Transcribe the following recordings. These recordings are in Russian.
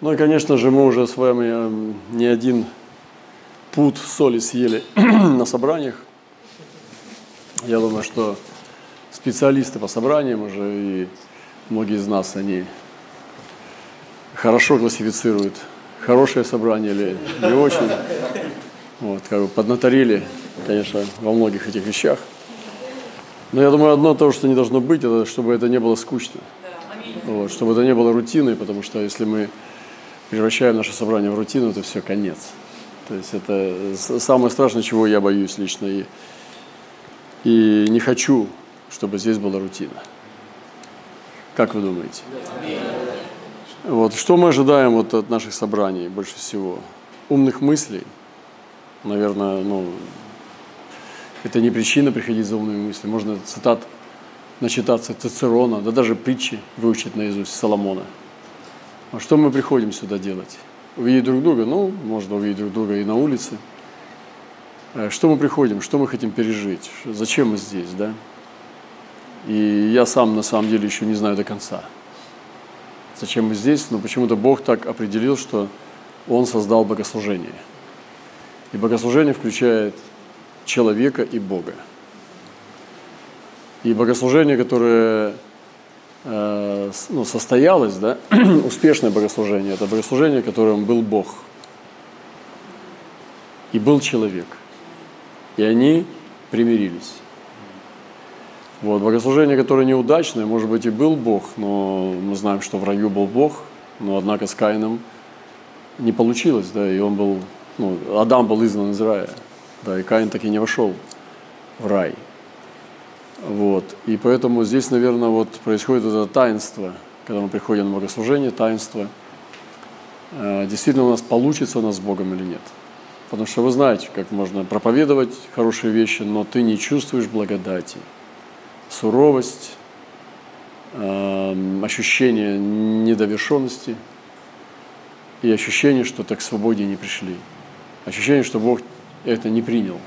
Ну и, конечно же, мы уже с вами эм, не один пуд соли съели на собраниях. Я думаю, что специалисты по собраниям уже и многие из нас, они хорошо классифицируют хорошее собрание или не очень. Вот, как бы поднаторили, конечно, во многих этих вещах. Но я думаю, одно то, что не должно быть, это чтобы это не было скучно. Вот, чтобы это не было рутиной, потому что если мы превращаем наше собрание в рутину, то все, конец. То есть это самое страшное, чего я боюсь лично. И, и не хочу, чтобы здесь была рутина. Как вы думаете? Вот, что мы ожидаем вот от наших собраний больше всего? Умных мыслей. Наверное, ну, это не причина приходить за умными мыслями. Можно цитат начитаться Цицерона, да даже притчи выучить наизусть Соломона – а что мы приходим сюда делать? Увидеть друг друга? Ну, можно увидеть друг друга и на улице. Э, что мы приходим? Что мы хотим пережить? Зачем мы здесь, да? И я сам на самом деле еще не знаю до конца, зачем мы здесь, но почему-то Бог так определил, что Он создал богослужение. И богослужение включает человека и Бога. И богослужение, которое Э, ну, состоялось, да, успешное богослужение, это богослужение, которым был Бог и был человек. И они примирились. Вот, богослужение, которое неудачное, может быть, и был Бог, но мы знаем, что в раю был Бог, но однако с Каином не получилось, да, и он был, ну, Адам был изгнан из рая, да, и Каин таки не вошел в рай – вот. И поэтому здесь, наверное, вот происходит это таинство, когда мы приходим на богослужение, таинство. Э, действительно у нас получится у нас с Богом или нет. Потому что вы знаете, как можно проповедовать хорошие вещи, но ты не чувствуешь благодати. Суровость, эм, ощущение недовершенности и ощущение, что так к свободе не пришли. Ощущение, что Бог это не принял.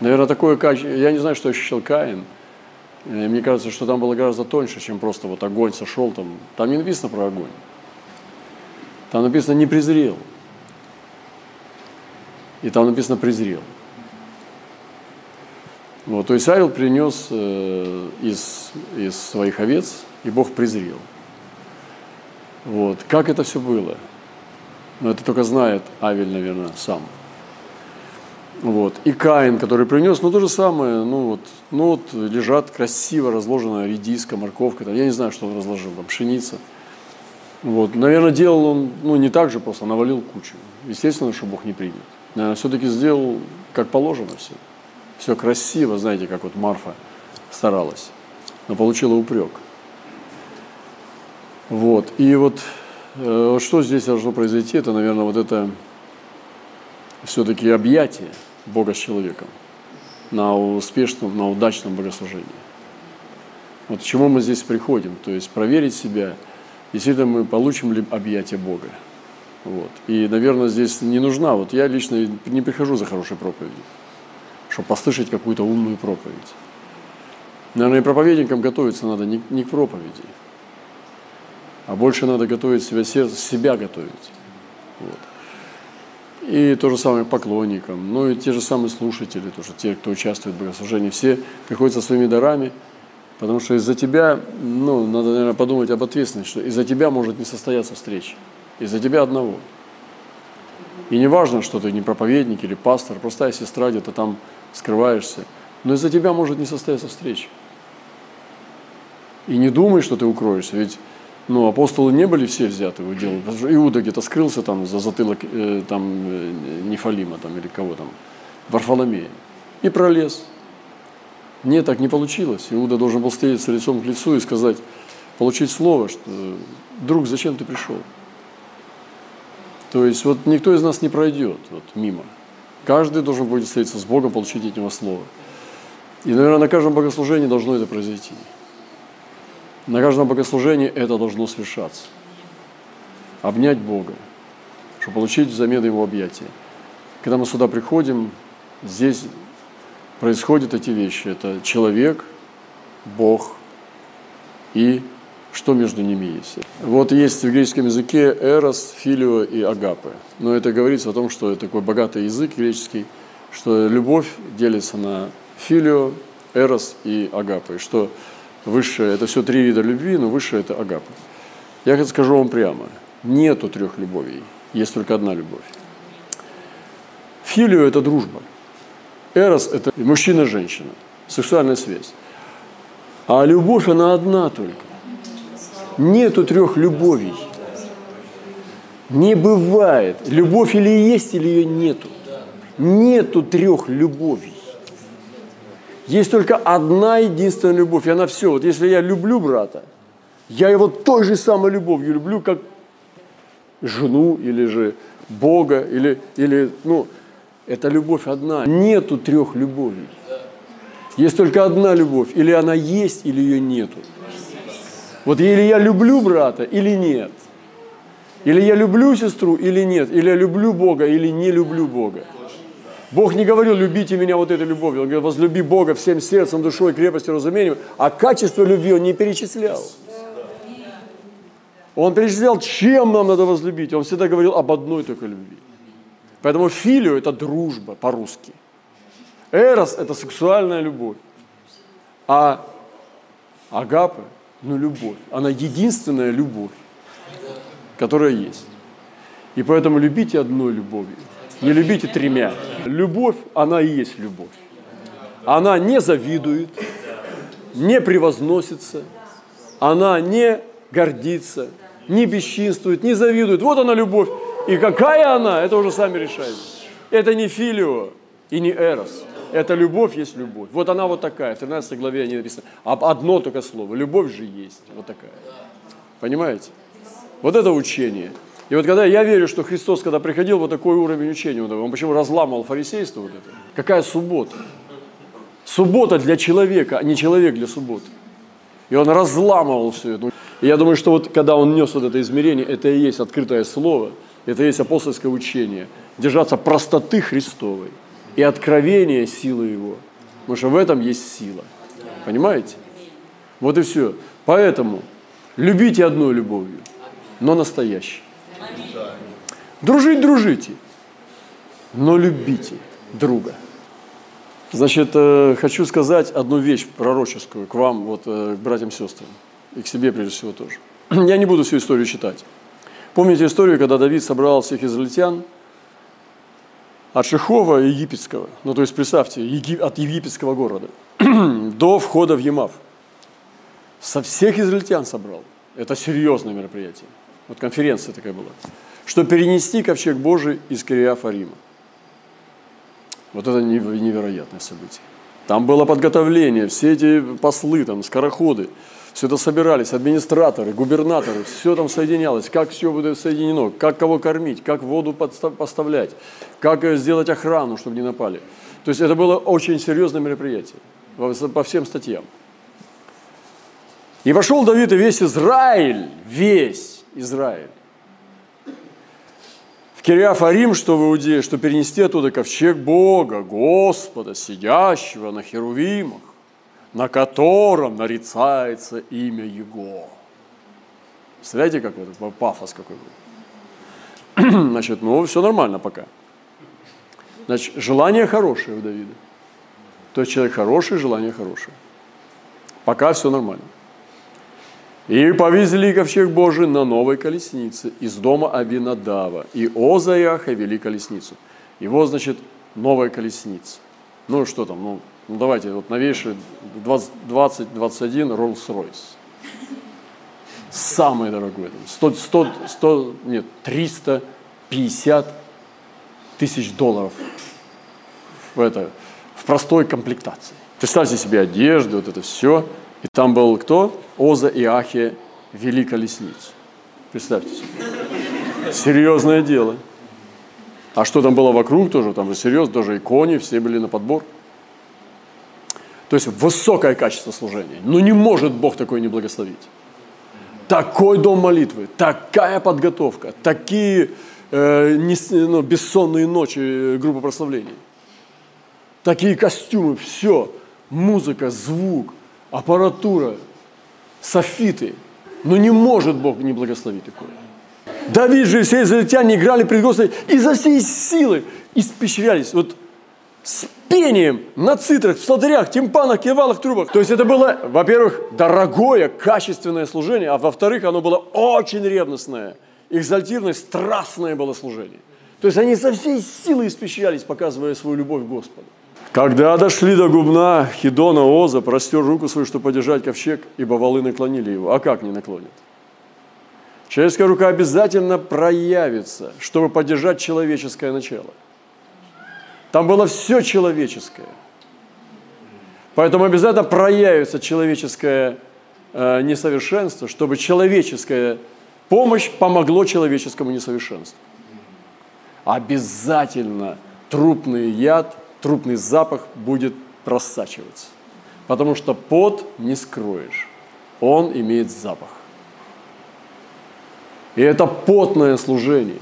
Наверное, такое качество, я не знаю, что ощущал Каин – и мне кажется, что там было гораздо тоньше, чем просто вот огонь сошел там. Там не написано про огонь. Там написано «не презрел». И там написано «презрел». Вот, то есть Авел принес э, из, из своих овец, и Бог презрел. Вот. Как это все было? Ну, это только знает Авель, наверное, сам. Вот. И Каин, который принес, ну то же самое, ну вот, ну вот лежат красиво разложенная редиска, морковка, там, я не знаю, что он разложил, там пшеница. Вот. Наверное, делал он, ну не так же просто, навалил кучу. Естественно, что Бог не примет. Наверное, все-таки сделал как положено все. Все красиво, знаете, как вот Марфа старалась, но получила упрек. Вот. И вот э, что здесь должно произойти, это, наверное, вот это все-таки объятие – Бога с человеком на успешном, на удачном богослужении. Вот к чему мы здесь приходим, то есть проверить себя, действительно мы получим ли объятие Бога. Вот. И, наверное, здесь не нужна, вот я лично не прихожу за хорошей проповедью, чтобы послышать какую-то умную проповедь. Наверное, и проповедникам готовиться надо не, не к проповеди, а больше надо готовить себя, себя готовить. Вот. И то же самое поклонникам, ну и те же самые слушатели, тоже те, кто участвует в богослужении, все приходят со своими дарами, потому что из-за тебя, ну, надо, наверное, подумать об ответственности, что из-за тебя может не состояться встреча, из-за тебя одного. И не важно, что ты не проповедник или пастор, простая сестра, где-то там скрываешься, но из-за тебя может не состояться встреча. И не думай, что ты укроешься, ведь ну, апостолы не были все взяты в удел. Иуда где-то скрылся там за затылок э, там, э, Нефалима там, или кого там, Варфоломея. И пролез. Нет, так не получилось. Иуда должен был встретиться лицом к лицу и сказать, получить слово, что друг, зачем ты пришел? То есть вот никто из нас не пройдет вот, мимо. Каждый должен будет встретиться с Богом, получить от Него слово. И, наверное, на каждом богослужении должно это произойти. На каждом богослужении это должно свершаться. Обнять Бога, чтобы получить взамен Его объятия. Когда мы сюда приходим, здесь происходят эти вещи. Это человек, Бог и что между ними есть. Вот есть в греческом языке эрос, филио и агапы. Но это говорится о том, что это такой богатый язык греческий, что любовь делится на филио, эрос и агапы. Что высшее – это все три вида любви, но высшее – это агапы. Я скажу вам прямо, нету трех любовей, есть только одна любовь. Филио – это дружба. Эрос – это мужчина-женщина, сексуальная связь. А любовь, она одна только. Нету трех любовей. Не бывает. Любовь или есть, или ее нету. Нету трех любовей. Есть только одна единственная любовь, и она все. Вот если я люблю брата, я его той же самой любовью люблю, как жену или же Бога, или, или ну, это любовь одна. Нету трех любовей. Есть только одна любовь. Или она есть, или ее нету. Вот или я люблю брата, или нет. Или я люблю сестру, или нет. Или я люблю Бога, или не люблю Бога. Бог не говорил, любите меня вот этой любовью. Он говорил, возлюби Бога всем сердцем, душой, крепостью, разумением. А качество любви он не перечислял. Он перечислял, чем нам надо возлюбить. Он всегда говорил об одной только любви. Поэтому филио – это дружба по-русски. Эрос – это сексуальная любовь. А агапы – ну, любовь. Она единственная любовь, которая есть. И поэтому любите одной любовью. Не любите тремя. Любовь, она и есть любовь. Она не завидует, не превозносится, она не гордится, не бесчинствует, не завидует. Вот она любовь. И какая она, это уже сами решаете. Это не филио и не эрос. Это любовь есть любовь. Вот она вот такая. В 13 главе не написано. Одно только слово. Любовь же есть. Вот такая. Понимаете? Вот это учение. И вот когда я верю, что Христос, когда приходил, вот такой уровень учения, он почему разламывал фарисейство вот это? Какая суббота? Суббота для человека, а не человек для субботы. И он разламывал все это. И я думаю, что вот когда он нес вот это измерение, это и есть открытое слово – это есть апостольское учение. Держаться простоты Христовой и откровения силы Его. Потому что в этом есть сила. Понимаете? Вот и все. Поэтому любите одной любовью, но настоящей. Дружить дружите, но любите друга. Значит, э, хочу сказать одну вещь пророческую к вам, вот, э, к братьям и сестрам, и к себе прежде всего тоже. Я не буду всю историю читать. Помните историю, когда Давид собрал всех израильтян от Шихова египетского, ну то есть представьте, от египетского города до входа в Емав. Со всех израильтян собрал. Это серьезное мероприятие. Вот конференция такая была. Что перенести ковчег Божий из Кириафа Рима. Вот это невероятное событие. Там было подготовление, все эти послы, там, скороходы – все это собирались, администраторы, губернаторы, все там соединялось, как все будет соединено, как кого кормить, как воду поставлять, как э, сделать охрану, чтобы не напали. То есть это было очень серьезное мероприятие по всем статьям. И вошел Давид и весь Израиль, весь Израиль. В Кириафарим, что в Иудее, что перенести оттуда ковчег Бога, Господа, сидящего на херувимах на котором нарицается имя Его. Представляете, какой это пафос какой был? Значит, ну, все нормально пока. Значит, желание хорошее у Давида. То есть человек хороший, желание хорошее. Пока все нормально. И повезли ковчег Божий на новой колеснице из дома Абинадава. И Оза и Аха вели колесницу. Его, значит, новая колесница. Ну, что там, ну, ну давайте, вот новейший 2021 Rolls-Royce. Самый дорогой. 100, 100, 100, нет, 350 тысяч долларов в, это, в простой комплектации. Представьте себе одежду, вот это все. И там был кто? Оза и Ахе вели. Представьте себе. Серьезное дело. А что там было вокруг тоже? Там же серьезно, даже и кони, все были на подбор. То есть высокое качество служения. Ну не может Бог такое не благословить. Такой дом молитвы, такая подготовка, такие э, не, ну, бессонные ночи э, группы прославления. Такие костюмы, все. Музыка, звук, аппаратура, софиты. Но не может Бог не благословить такое. Давид же и все израильтяне играли пред Господом изо всей силы испещрялись. Вот с пением на цитрах, в псалтырях, тимпанах, кивалах, трубах. То есть это было, во-первых, дорогое, качественное служение, а во-вторых, оно было очень ревностное, экзальтированное, страстное было служение. То есть они со всей силы испещрялись, показывая свою любовь Господу. Когда дошли до губна Хидона Оза, простер руку свою, чтобы подержать ковчег, ибо валы наклонили его. А как не наклонят? Человеческая рука обязательно проявится, чтобы поддержать человеческое начало. Там было все человеческое. Поэтому обязательно проявится человеческое э, несовершенство, чтобы человеческая помощь помогло человеческому несовершенству. Обязательно трупный яд – трупный запах будет просачиваться. Потому что пот не скроешь, он имеет запах. И это потное служение,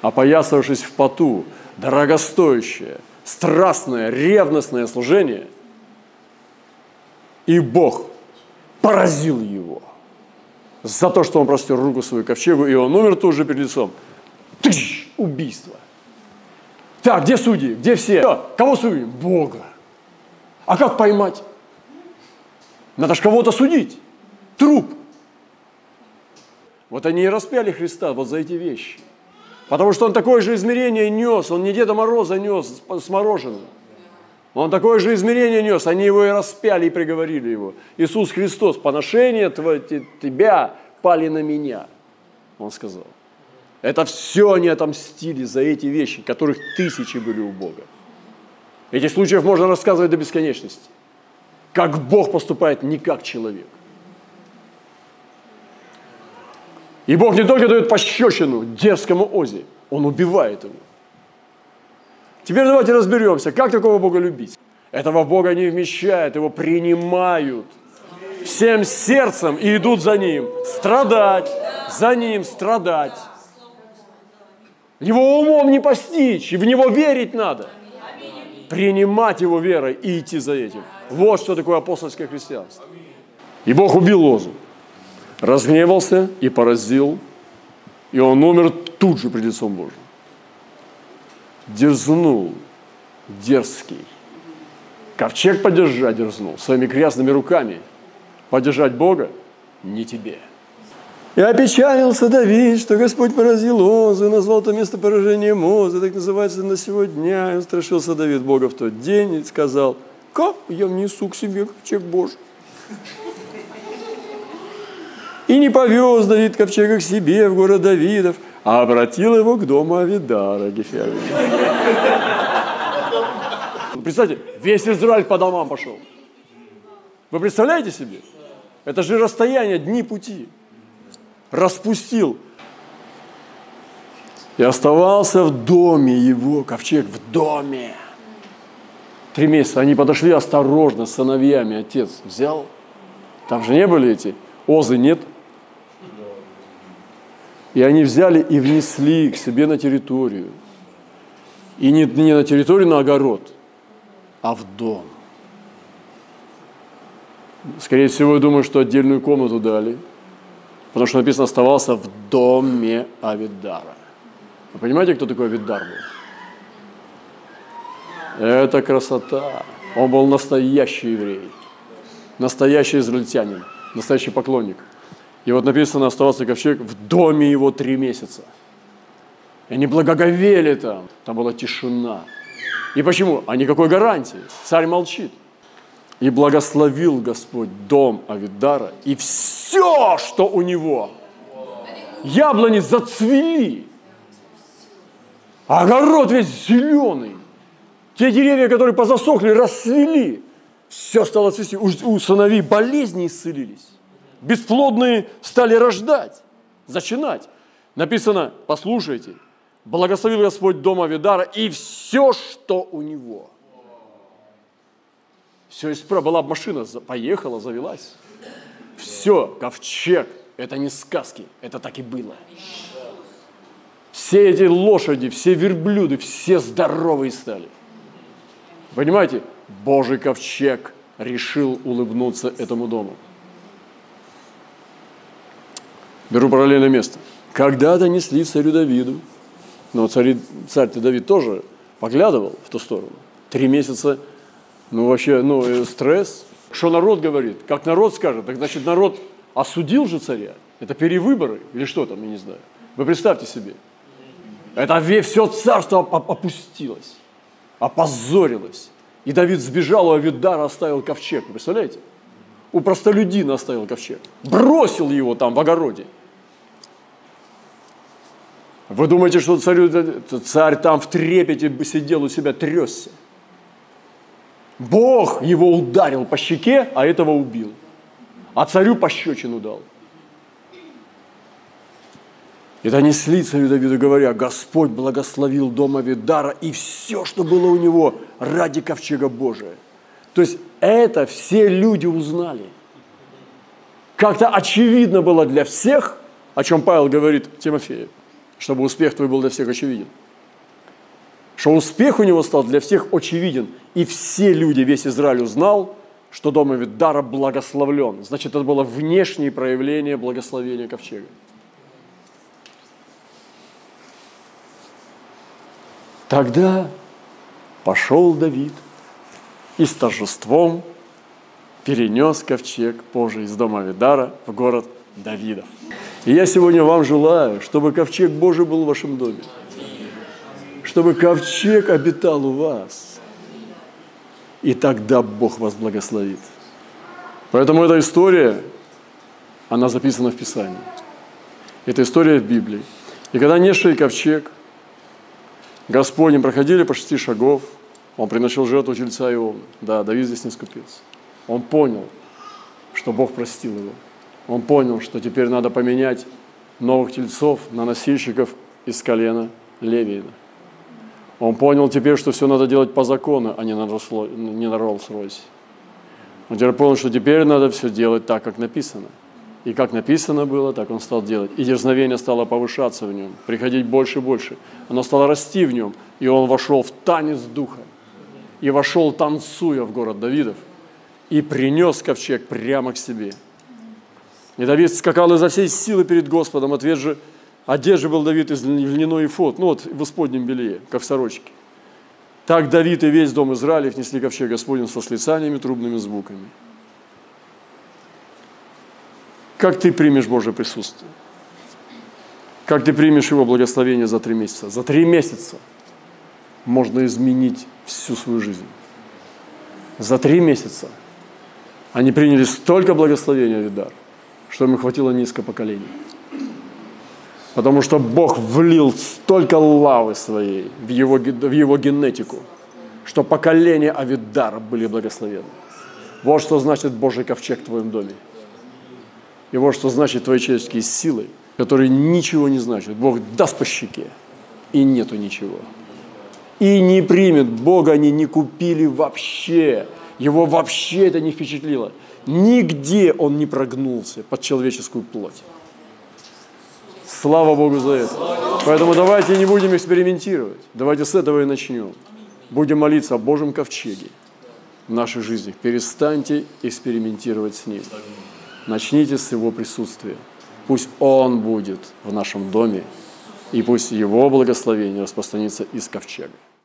опоясавшись в поту, дорогостоящее, страстное, ревностное служение, и Бог поразил его за то, что он простер руку свою ковчегу, и он умер тут же перед лицом. Тыщ! Убийство. Так, где судьи? Где все? Кого судим? Бога. А как поймать? Надо же кого-то судить. Труп. Вот они и распяли Христа вот за эти вещи. Потому что он такое же измерение нес. Он не Деда Мороза нес с мороженым. Он такое же измерение нес. Они его и распяли, и приговорили его. Иисус Христос, поношение тебя пали на меня. Он сказал. Это все они отомстили за эти вещи, которых тысячи были у Бога. Этих случаев можно рассказывать до бесконечности. Как Бог поступает не как человек. И Бог не только дает пощечину дерзкому Озе, Он убивает его. Теперь давайте разберемся, как такого Бога любить. Этого Бога не вмещает, его принимают всем сердцем и идут за Ним. Страдать, за Ним страдать. Его умом не постичь, и в него верить надо. Принимать его верой и идти за этим. Вот что такое апостольское христианство. И Бог убил Лозу. Разгневался и поразил, и он умер тут же пред лицом Божьим. Дерзнул, дерзкий. Ковчег подержать дерзнул, своими грязными руками. Поддержать Бога не тебе. И опечалился Давид, что Господь поразил Озу, и назвал то место поражения Озы, так называется на сегодня. И устрашился Давид Бога в тот день и сказал, как я внесу к себе ковчег Божий? И не повез Давид ковчега к себе в город Давидов, а обратил его к дому Авидара Гефяви. Представьте, весь Израиль по домам пошел. Вы представляете себе? Это же расстояние, дни пути распустил. И оставался в доме его, ковчег в доме. Три месяца они подошли осторожно с сыновьями, отец взял. Там же не были эти, озы нет. И они взяли и внесли к себе на территорию. И не, не на территорию, на огород, а в дом. Скорее всего, я думаю, что отдельную комнату дали – Потому что написано, оставался в доме Авидара. Вы понимаете, кто такой Авидар был? Это красота. Он был настоящий еврей, настоящий израильтянин, настоящий поклонник. И вот написано, оставался ковчег в доме его три месяца. И они благоговели там. Там была тишина. И почему? А никакой гарантии. Царь молчит. И благословил Господь дом Авидара и все, что у него. Яблони зацвели. Огород весь зеленый. Те деревья, которые позасохли, расцвели. Все стало цвести. У сыновей болезни исцелились. Бесплодные стали рождать, зачинать. Написано, послушайте, благословил Господь дом Авидара и все, что у него – все исправилось. Была машина, поехала, завелась. Все, ковчег. Это не сказки, это так и было. Все эти лошади, все верблюды, все здоровые стали. Понимаете, Божий ковчег решил улыбнуться этому дому. Беру параллельное место. Когда-то несли царю Давиду, но царь, царь-то Давид тоже поглядывал в ту сторону. Три месяца, ну вообще, ну э, стресс. Что народ говорит? Как народ скажет? Так значит народ осудил же царя. Это перевыборы или что там, я не знаю. Вы представьте себе. Это все царство опустилось, опозорилось. И Давид сбежал, у Авидара оставил ковчег. Вы представляете? У простолюдина оставил ковчег. Бросил его там в огороде. Вы думаете, что царь, царь там в трепете сидел у себя, тресся? Бог его ударил по щеке, а этого убил. А царю пощечину дал. И донесли царю Давиду, говоря, Господь благословил дом Авидара и все, что было у него ради ковчега Божия. То есть это все люди узнали. Как-то очевидно было для всех, о чем Павел говорит Тимофею чтобы успех твой был для всех очевиден. Что успех у него стал для всех очевиден. И все люди, весь Израиль узнал, что дом Авидара благословлен. Значит, это было внешнее проявление благословения ковчега. Тогда пошел Давид и с торжеством перенес ковчег Божий из дома Видара в город Давидов. И я сегодня вам желаю, чтобы ковчег Божий был в вашем доме. Чтобы ковчег обитал у вас. И тогда Бог вас благословит. Поэтому эта история, она записана в Писании. Это история в Библии. И когда несший ковчег, Господним проходили по шести шагов, он приносил жертву тельца и овна. Да, Давид здесь не скупился. Он понял, что Бог простил его он понял, что теперь надо поменять новых тельцов на носильщиков из колена Левиина. Он понял теперь, что все надо делать по закону, а не на, Роллс-Ройсе. Он теперь понял, что теперь надо все делать так, как написано. И как написано было, так он стал делать. И дерзновение стало повышаться в нем, приходить больше и больше. Оно стало расти в нем, и он вошел в танец духа. И вошел, танцуя в город Давидов, и принес ковчег прямо к себе – и Давид скакал изо всей силы перед Господом, ответ же, одет же был Давид из льняной фот, ну вот в исподнем белье, как в сорочке. Так Давид и весь дом Израилев несли ковчег Господень со слицаниями, трубными звуками. Как ты примешь Божье присутствие? Как ты примешь Его благословение за три месяца? За три месяца можно изменить всю свою жизнь. За три месяца они приняли столько благословения Видар – что ему хватило низко поколений. Потому что Бог влил столько лавы своей в его, в его генетику, что поколения Авидара были благословенны. Вот что значит Божий ковчег в твоем доме. И вот что значит твои человеческие силы, которые ничего не значат. Бог даст по щеке, и нету ничего. И не примет. Бога они не купили вообще. Его вообще это не впечатлило. Нигде он не прогнулся под человеческую плоть. Слава Богу за это. Поэтому давайте не будем экспериментировать. Давайте с этого и начнем. Будем молиться о Божьем ковчеге в нашей жизни. Перестаньте экспериментировать с ним. Начните с его присутствия. Пусть он будет в нашем доме, и пусть его благословение распространится из ковчега.